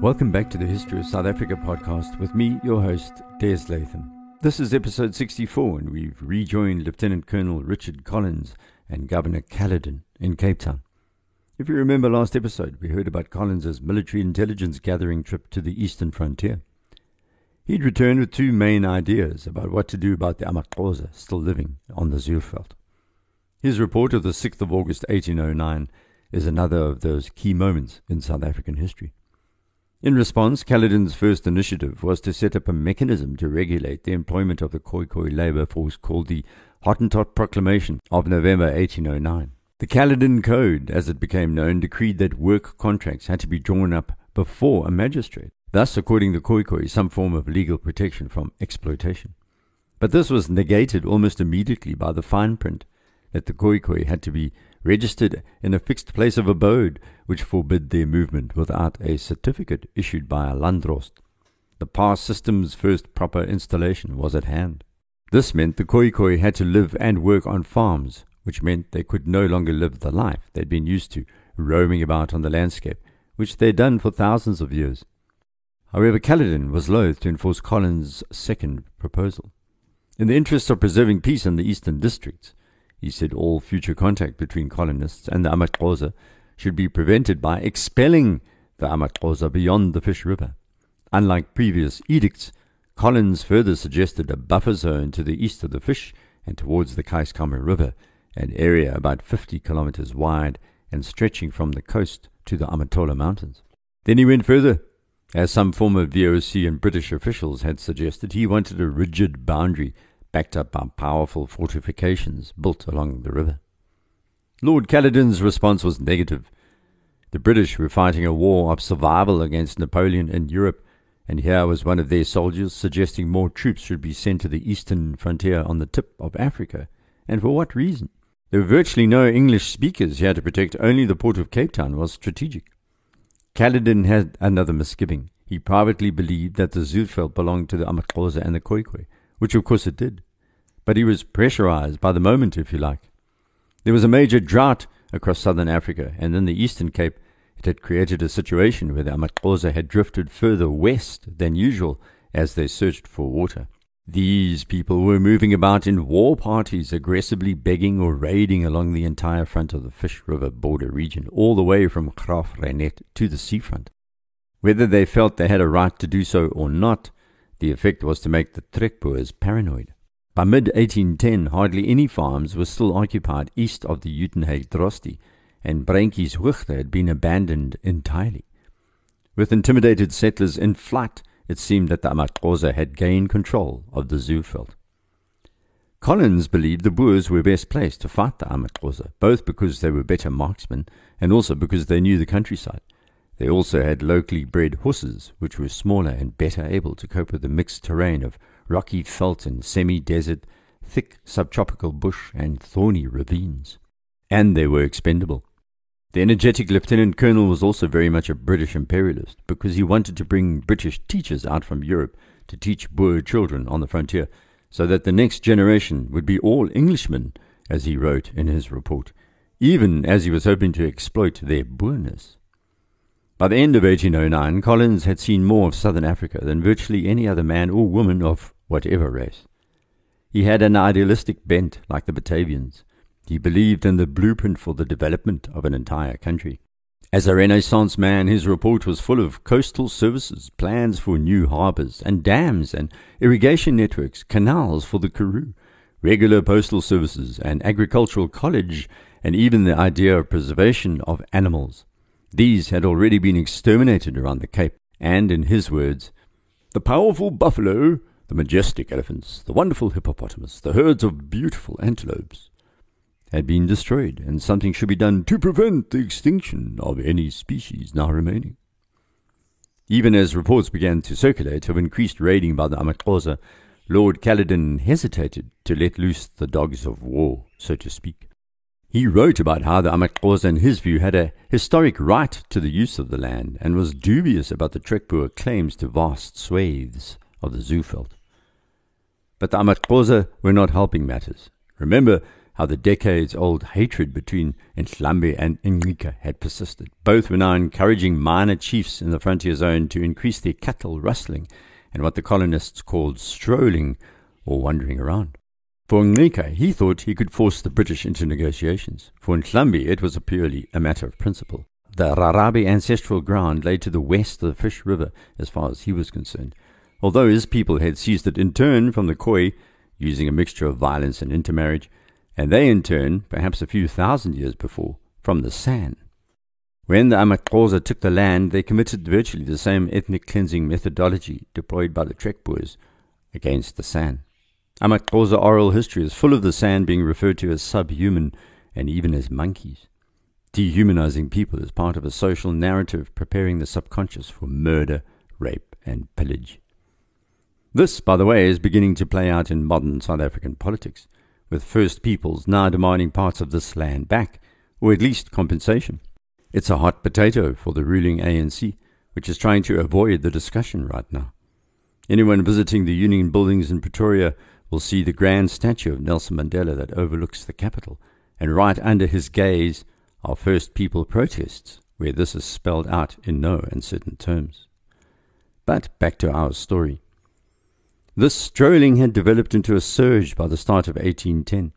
Welcome back to the History of South Africa podcast with me, your host, Des Latham. This is episode 64, and we've rejoined Lieutenant Colonel Richard Collins and Governor Caledon in Cape Town. If you remember last episode, we heard about Collins's military intelligence gathering trip to the eastern frontier. He'd returned with two main ideas about what to do about the Amaxhosa still living on the Zuurveld. His report of the 6th of August 1809 is another of those key moments in South African history. In response, Caledon's first initiative was to set up a mechanism to regulate the employment of the Khoikhoi labor force called the Hottentot Proclamation of November 1809. The Caledon Code, as it became known, decreed that work contracts had to be drawn up before a magistrate, thus according to Khoikhoi some form of legal protection from exploitation. But this was negated almost immediately by the fine print that the Khoikhoi had to be registered in a fixed place of abode, which forbid their movement without a certificate issued by a Landdrost. The pass system's first proper installation was at hand. This meant the Khoikhoi had to live and work on farms, which meant they could no longer live the life they'd been used to, roaming about on the landscape, which they'd done for thousands of years. However, Caledon was loath to enforce Collins' second proposal. In the interests of preserving peace in the eastern districts, he said all future contact between colonists and the Amaxhosa should be prevented by expelling the Amaxhosa beyond the Fish River. Unlike previous edicts, Collins further suggested a buffer zone to the east of the Fish and towards the Keiskamma River, an area about 50 kilometers wide and stretching from the coast to the Amatola Mountains. Then he went further. As some former VOC and British officials had suggested, he wanted a rigid boundary backed up by powerful fortifications built along the river. Lord Caledon's response was negative. The British were fighting a war of survival against Napoleon in Europe, and here was one of their soldiers suggesting more troops should be sent to the eastern frontier on the tip of Africa. And for what reason? There were virtually no English speakers here to protect only the port of Cape Town was strategic. Caledon had another misgiving. He privately believed that the Zuurveld belonged to the Amaxhosa and the Khoikhoi which of course it did. But he was pressurized by the moment, if you like. There was a major drought across southern Africa, and in the eastern Cape, it had created a situation where the Amaxhosa had drifted further west than usual as they searched for water. These people were moving about in war parties, aggressively begging or raiding along the entire front of the Fish River border region, all the way from Graaff-Reinet to the seafront. Whether they felt they had a right to do so or not, the effect was to make the Trekboers paranoid. By mid 1810, hardly any farms were still occupied east of the Uitenhage Drostdy, and Bruintjes Hoogte had been abandoned entirely. With intimidated settlers in flight, it seemed that the Amaxhosa had gained control of the Zuurveld. Collins believed the Boers were best placed to fight the Amaxhosa, both because they were better marksmen and also because they knew the countryside. They also had locally bred horses, which were smaller and better able to cope with the mixed terrain of rocky veldt and semi-desert, thick subtropical bush, and thorny ravines. And they were expendable. The energetic lieutenant colonel was also very much a British imperialist because he wanted to bring British teachers out from Europe to teach Boer children on the frontier so that the next generation would be all Englishmen, as he wrote in his report, even as he was hoping to exploit their Boerness. By the end of 1809, Collins had seen more of southern Africa than virtually any other man or woman of whatever race. He had an idealistic bent like the Batavians. He believed in the blueprint for the development of an entire country. As a Renaissance man, his report was full of coastal services, plans for new harbors and dams and irrigation networks, canals for the Karoo, regular postal services, an agricultural college, and even the idea of preservation of animals. These had already been exterminated around the Cape, and, in his words, the powerful buffalo, the majestic elephants, the wonderful hippopotamus, the herds of beautiful antelopes, had been destroyed, and something should be done to prevent the extinction of any species now remaining. Even as reports began to circulate of increased raiding by the Amaxhosa, Lord Caledon hesitated to let loose the dogs of war, so to speak. He wrote about how the Amaxhosa, in his view, had a historic right to the use of the land and was dubious about the Trekboer claims to vast swathes of the Zuurveld. But the Amaxhosa were not helping matters. Remember how the decades old hatred between Ndlambe and Ngqika had persisted. Both were now encouraging minor chiefs in the frontier zone to increase their cattle rustling and what the colonists called strolling or wandering around. For Ngqika, he thought he could force the British into negotiations. For Ndlambe, it was a purely a matter of principle. The Rarabe ancestral ground lay to the west of the Fish River as far as he was concerned, although his people had seized it in turn from the Khoi, using a mixture of violence and intermarriage, and they in turn, perhaps a few thousand years before, from the San. When the Amaxhosa took the land, they committed virtually the same ethnic cleansing methodology deployed by the Trek Boers against the San. Amaxhosa oral history is full of the San being referred to as subhuman and even as monkeys. Dehumanizing people is part of a social narrative preparing the subconscious for murder, rape, and pillage. This, by the way, is beginning to play out in modern South African politics, with First Peoples now demanding parts of this land back, or at least compensation. It's a hot potato for the ruling ANC, which is trying to avoid the discussion right now. Anyone visiting the Union buildings in Pretoria will see the grand statue of Nelson Mandela that overlooks the capital, and right under his gaze are First People protests, where this is spelled out in no uncertain terms. But back to our story. This strolling had developed into a surge by the start of 1810.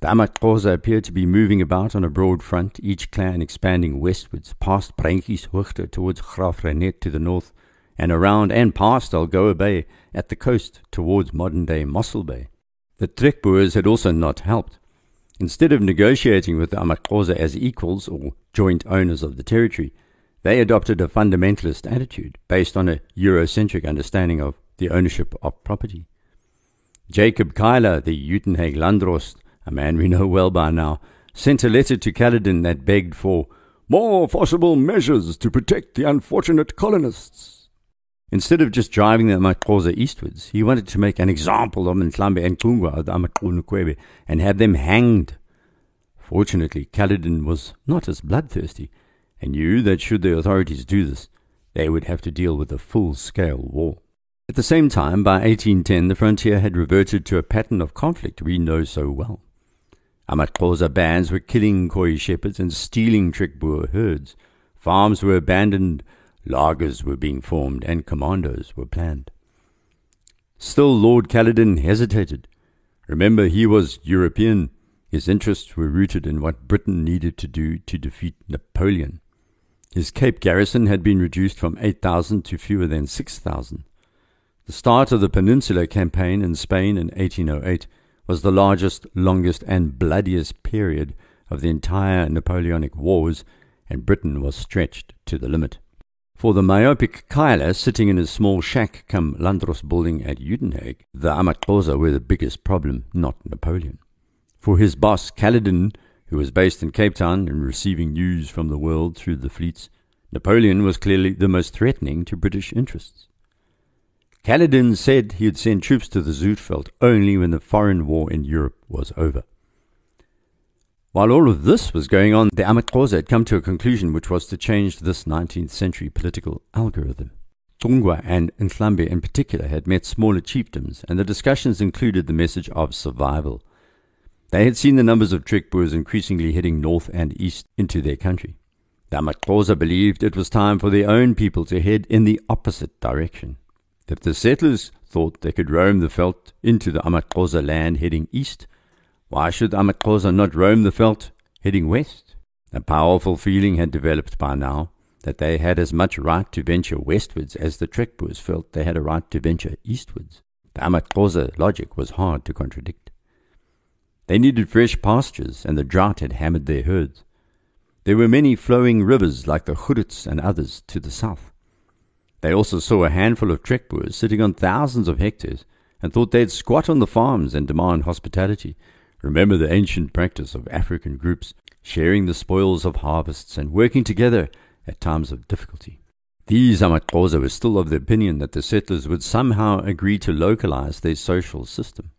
The Amaxhosa appeared to be moving about on a broad front, each clan expanding westwards, past Hoogte towards Graaff-Reinet to the north, and around and past Algoa Bay at the coast towards modern-day Mossel Bay. The Trekboers had also not helped. Instead of negotiating with the Amaxhosa as equals or joint owners of the territory, they adopted a fundamentalist attitude based on a Eurocentric understanding of the ownership of property. Jacob Cuyler, the Uitenhage Landdrost, a man we know well by now, sent a letter to Caledon that begged for more forcible measures to protect the unfortunate colonists. Instead of just driving the Amaxhosa eastwards, he wanted to make an example of Ndlambe and Kungwa the Amaqunukwebe and have them hanged. Fortunately, Caledon was not as bloodthirsty and knew that should the authorities do this, they would have to deal with a full-scale war. At the same time, by 1810, the frontier had reverted to a pattern of conflict we know so well. Amaxhosa bands were killing Khoi shepherds and stealing Trekboer herds. Farms were abandoned, lagers were being formed, and commandos were planned. Still, Lord Caledon hesitated. Remember, he was European. His interests were rooted in what Britain needed to do to defeat Napoleon. His Cape garrison had been reduced from 8,000 to fewer than 6,000. The start of the Peninsular Campaign in Spain in 1808 was the largest, longest, and bloodiest period of the entire Napoleonic Wars, and Britain was stretched to the limit. For the myopic Cuyler sitting in his small shack come Landdrost building at Uitenhage, the Amaxhosa were the biggest problem, not Napoleon. For his boss, Caledon, who was based in Cape Town and receiving news from the world through the fleets, Napoleon was clearly the most threatening to British interests. Caledon said he would send troops to the Zuurveld only when the foreign war in Europe was over. While all of this was going on, the Amaxhosa had come to a conclusion which was to change this 19th century political algorithm. Tungwa and Ndlambe in particular had met smaller chiefdoms, and the discussions included the message of survival. They had seen the numbers of Trek Boers increasingly heading north and east into their country. The Amaxhosa believed it was time for their own people to head in the opposite direction. If the settlers thought they could roam the veld into the Amaxhosa land heading east, why should Amaxhosa not roam the veld heading west? A powerful feeling had developed by now that they had as much right to venture westwards as the Trekboers felt they had a right to venture eastwards. The Amaxhosa logic was hard to contradict. They needed fresh pastures, and the drought had hammered their herds. There were many flowing rivers like the Grootes and others to the south. They also saw a handful of Trekboers sitting on thousands of hectares and thought they'd squat on the farms and demand hospitality. Remember the ancient practice of African groups sharing the spoils of harvests and working together at times of difficulty. These Amaxhosa were still of the opinion that the settlers would somehow agree to localize their social system.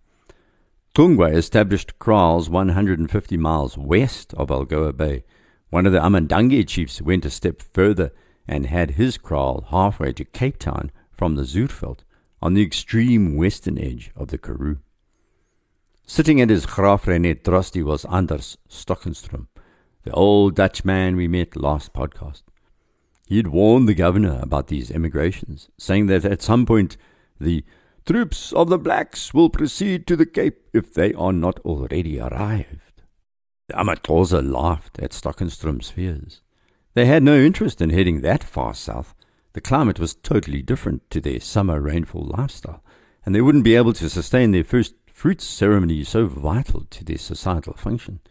Tungwa established kraals 150 miles west of Algoa Bay. One of the Amandange chiefs went a step further and had his kraal halfway to Cape Town from the Zuurveld on the extreme western edge of the Karoo. Sitting at his Graaff-Reinet drostdy was Anders Stockenstrom, the old Dutch man we met last podcast. He had warned the governor about these emigrations, saying that at some point the troops of the blacks will proceed to the Cape if they are not already arrived. The Amaxhosa laughed at Stockenstrom's fears. They had no interest in heading that far south. The climate was totally different to their summer rainfall lifestyle, and they wouldn't be able to sustain their first fruits ceremony so vital to their societal function.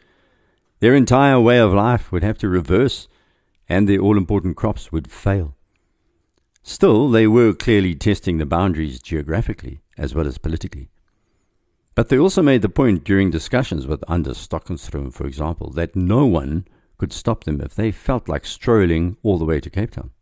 Their entire way of life would have to reverse and their all important crops would fail. Still, they were clearly testing the boundaries geographically as well as politically. But they also made the point during discussions with Anders Stockenstrom, for example, that no one could stop them if they felt like strolling all the way to Cape Town.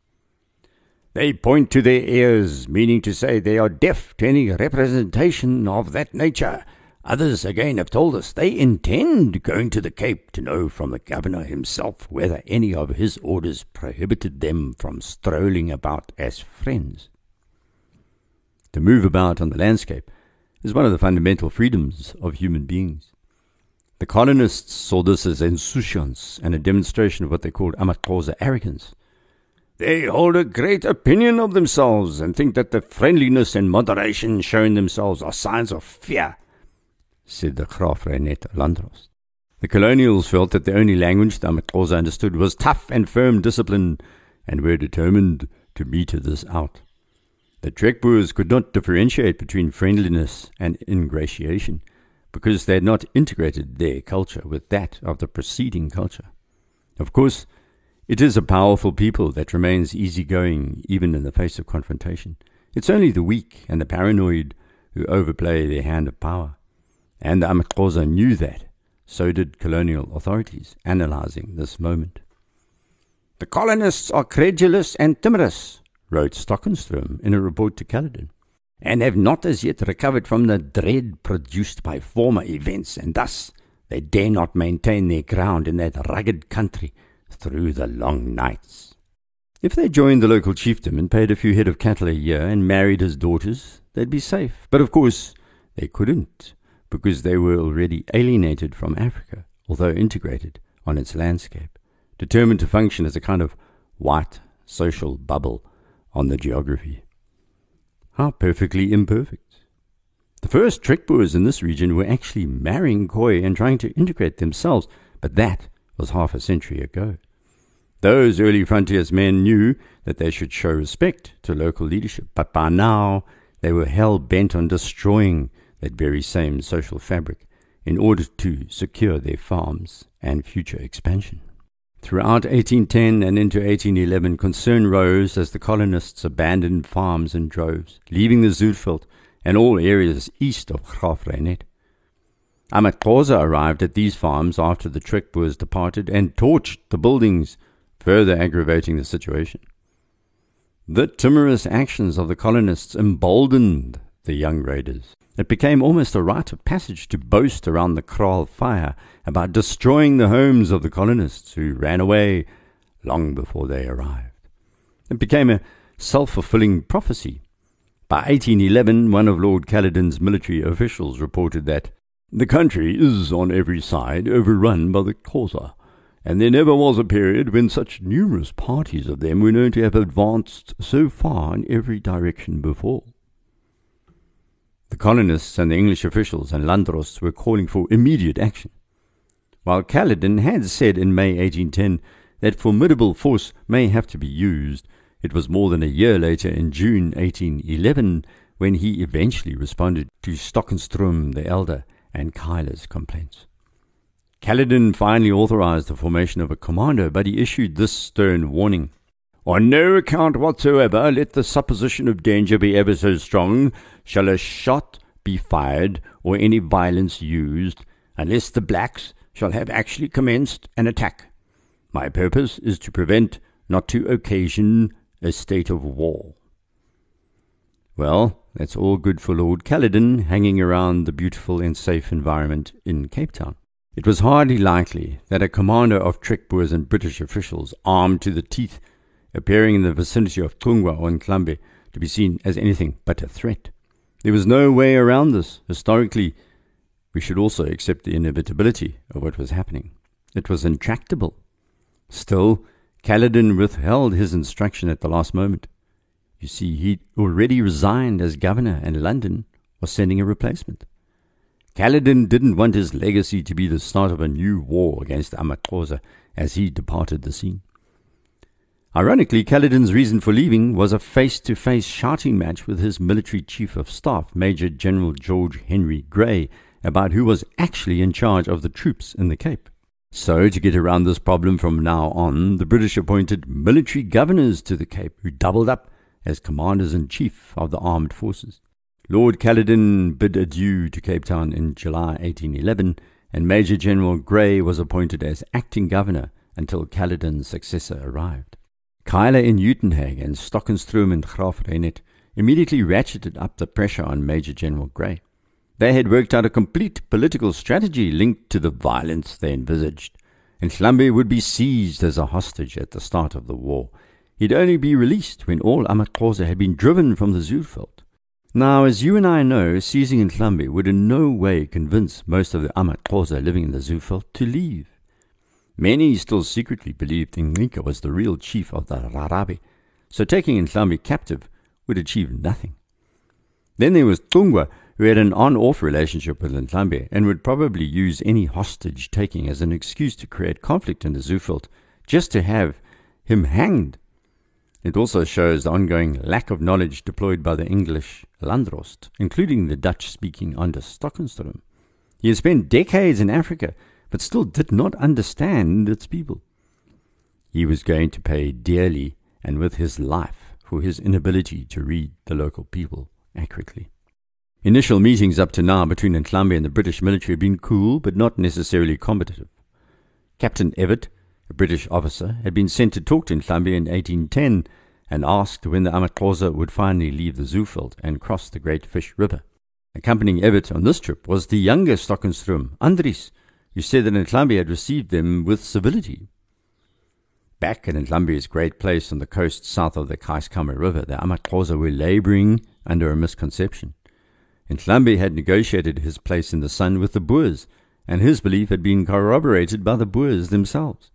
They point to their ears, meaning to say they are deaf to any representation of that nature, Others again have told us they intend going to the Cape to know from the governor himself whether any of his orders prohibited them from strolling about as friends. To move about on the landscape is one of the fundamental freedoms of human beings. The colonists saw this as insouciance and a demonstration of what they called Amaxhosa arrogance. They hold a great opinion of themselves and think that the friendliness and moderation shown themselves are signs of fear said the Graaff-Reinet Landdrost. The colonials felt that the only language the Amaxhosa understood was tough and firm discipline, and were determined to meter this out. The Trekboers could not differentiate between friendliness and ingratiation, because they had not integrated their culture with that of the preceding culture. Of course, it is a powerful people that remains easygoing even in the face of confrontation. It's only the weak and the paranoid who overplay their hand of power. And the Amaxhosa knew that. So did colonial authorities, analyzing this moment. The colonists are credulous and timorous, wrote Stockenstrom in a report to Caledon, and have not as yet recovered from the dread produced by former events, and thus they dare not maintain their ground in that rugged country through the long nights. If they joined the local chieftain and paid a few head of cattle a year and married his daughters, they'd be safe. But of course, they couldn't because they were already alienated from Africa, although integrated on its landscape, determined to function as a kind of white social bubble on the geography. How perfectly imperfect. The first Trekboers in this region were actually marrying Khoi and trying to integrate themselves, but that was half a century ago. Those early frontiersmen knew that they should show respect to local leadership, but by now they were hell bent on destroying that very same social fabric in order to secure their farms and future expansion. Throughout 1810 and into 1811, concern rose as the colonists abandoned farms in droves, leaving the Zuurveld and all areas east of Graaff-Reinet. Amaxhosa arrived at these farms after the Trekboers departed and torched the buildings, further aggravating the situation. The timorous actions of the colonists emboldened the young raiders. It became almost a rite of passage to boast around the kraal fire about destroying the homes of the colonists who ran away long before they arrived. It became a self fulfilling prophecy. By 1811, one of Lord Caledon's military officials reported that the country is on every side overrun by the Xhosa, and there never was a period when such numerous parties of them were known to have advanced so far in every direction before. The colonists and the English officials and Landdrost were calling for immediate action, while Caledon had said in May 1810 that formidable force may have to be used. It was more than a year later, in June 1811, when he eventually responded to Stockenstrom the elder and Cuyler's complaints. Caledon finally authorized the formation of a commando, but he issued this stern warning. On no account whatsoever let the supposition of danger be ever so strong shall a shot be fired or any violence used unless the blacks shall have actually commenced an attack. My purpose is to prevent, not to occasion, a state of war. Well, that's all good for Lord Caledon hanging around the beautiful and safe environment in Cape Town. It was hardly likely that a commander of Trekboers and British officials, armed to the teeth, appearing in the vicinity of Tungwa or Ndlambe to be seen as anything but a threat. There was no way around this. Historically, we should also accept the inevitability of what was happening. It was intractable. Still, Caledon withheld his instruction at the last moment. You see, he'd already resigned as governor, and London was sending a replacement. Caledon didn't want his legacy to be the start of a new war against Amaxhosa as he departed the scene. Ironically, Caledon's reason for leaving was a face to face shouting match with his military chief of staff, Major General George Henry Grey, about who was actually in charge of the troops in the Cape. So, to get around this problem from now on, the British appointed military governors to the Cape who doubled up as commanders in chief of the armed forces. Lord Caledon bid adieu to Cape Town in July 1811, and Major General Grey was appointed as acting governor until Caledon's successor arrived. Cuyler in Uitenhage and Stockenstrom and Graaff-Reinet immediately ratcheted up the pressure on Major General Grey. They had worked out a complete political strategy linked to the violence they envisaged. and Ndlambe would be seized as a hostage at the start of the war. He'd only be released when all Amaxhosa had been driven from the Zuurveld. Now, as you and I know, seizing Ndlambe would in no way convince most of the Amaxhosa living in the Zuurveld to leave. Many still secretly believed Ngqika was the real chief of the Rarabe, so taking Ndlambe captive would achieve nothing. Then there was Tungwa, who had an on off relationship with Ndlambe and would probably use any hostage taking as an excuse to create conflict in the Zuurveld just to have him hanged. It also shows the ongoing lack of knowledge deployed by the English Landdrost, including the Dutch speaking Anders Stockenstrom. He had spent decades in Africa, but still did not understand its people. He was going to pay dearly and with his life for his inability to read the local people accurately. Initial meetings up to now between Ndlambe and the British military had been cool, but not necessarily combative. Captain Evatt, a British officer, had been sent to talk to Ndlambe in 1810 and asked when the Amaxhosa would finally leave the Zuurveld and cross the Great Fish River. Accompanying Evatt on this trip was the younger Stockenstrom, Andries, who said that Ndlambe had received them with civility. Back at Ndlambe's great place on the coast south of the Keiskamma River, the Amaxhosa were labouring under a misconception. Ndlambe had negotiated his place in the sun with the Boers, and his belief had been corroborated by the Boers themselves.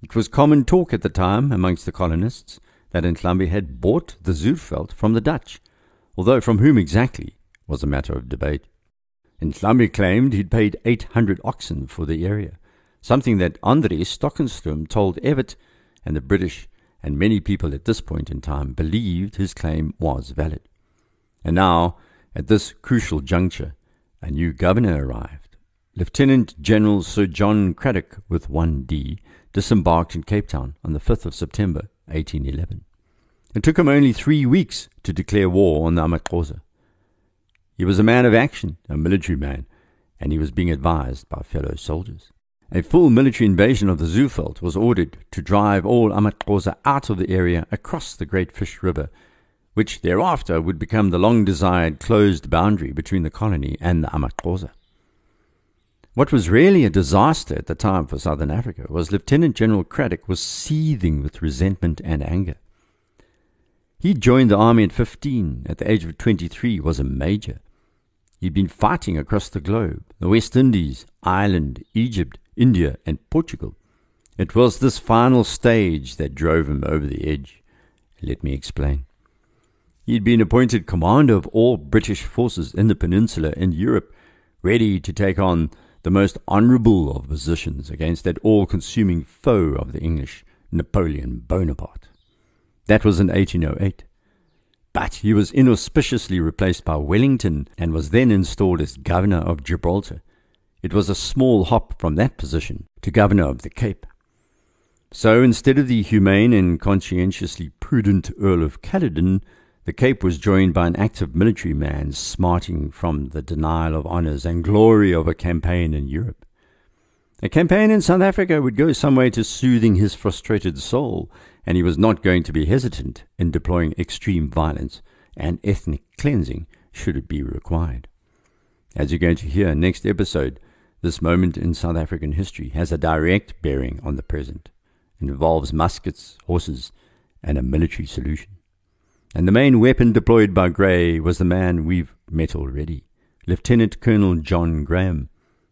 It was common talk at the time amongst the colonists that Ndlambe had bought the Zuurveld from the Dutch, although from whom exactly was a matter of debate. Ndlambe claimed he'd paid 800 oxen for the area, something that Andries Stockenstrom told Evatt, and the British and many people at this point in time believed his claim was valid. And now, at this crucial juncture, a new governor arrived. Lieutenant General Sir John Cradock, with 1D, disembarked in Cape Town on the 5th of September 1811. It took him only three weeks to declare war on the Amaxhosa. He was a man of action, a military man, and he was being advised by fellow soldiers. A full military invasion of the Zuurveld was ordered to drive all Amaxhosa out of the area across the Great Fish River which thereafter would become the long desired closed boundary between the colony and the Amaxhosa. What was really a disaster at the time for Southern Africa was Lieutenant General Cradock was seething with resentment and anger. He joined the army at 15, at the age of 23 was a major. He'd been fighting across the globe, the West Indies, Ireland, Egypt, India, and Portugal. It was this final stage that drove him over the edge. Let me explain. He had been appointed commander of all British forces in the peninsula and Europe, ready to take on the most honourable of positions against that all consuming foe of the English, Napoleon Bonaparte. That was in 1808. But he was inauspiciously replaced by Wellington and was then installed as governor of Gibraltar. It was a small hop from that position to governor of the Cape. So instead of the humane and conscientiously prudent Earl of Caledon, the Cape was joined by an active military man smarting from the denial of honours and glory of a campaign in Europe. A campaign in South Africa would go some way to soothing his frustrated soul, and he was not going to be hesitant in deploying extreme violence and ethnic cleansing should it be required. As you're going to hear next episode, this moment in South African history has a direct bearing on the present. It involves muskets, horses, and a military solution. And the main weapon deployed by Grey was the man we've met already, Lieutenant Colonel John Graham,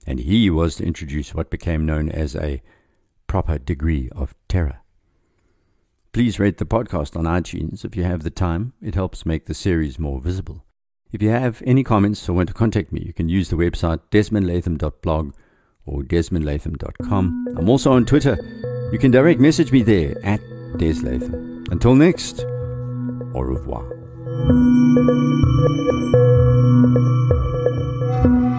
and he was to introduce what became known as a proper degree of terror. Please rate the podcast on iTunes if you have the time. It helps make the series more visible. If you have any comments or want to contact me, you can use the website desmondlatham.blog or desmondlatham.com. I'm also on Twitter. You can direct message me there at deslatham. Until next, au revoir. thank you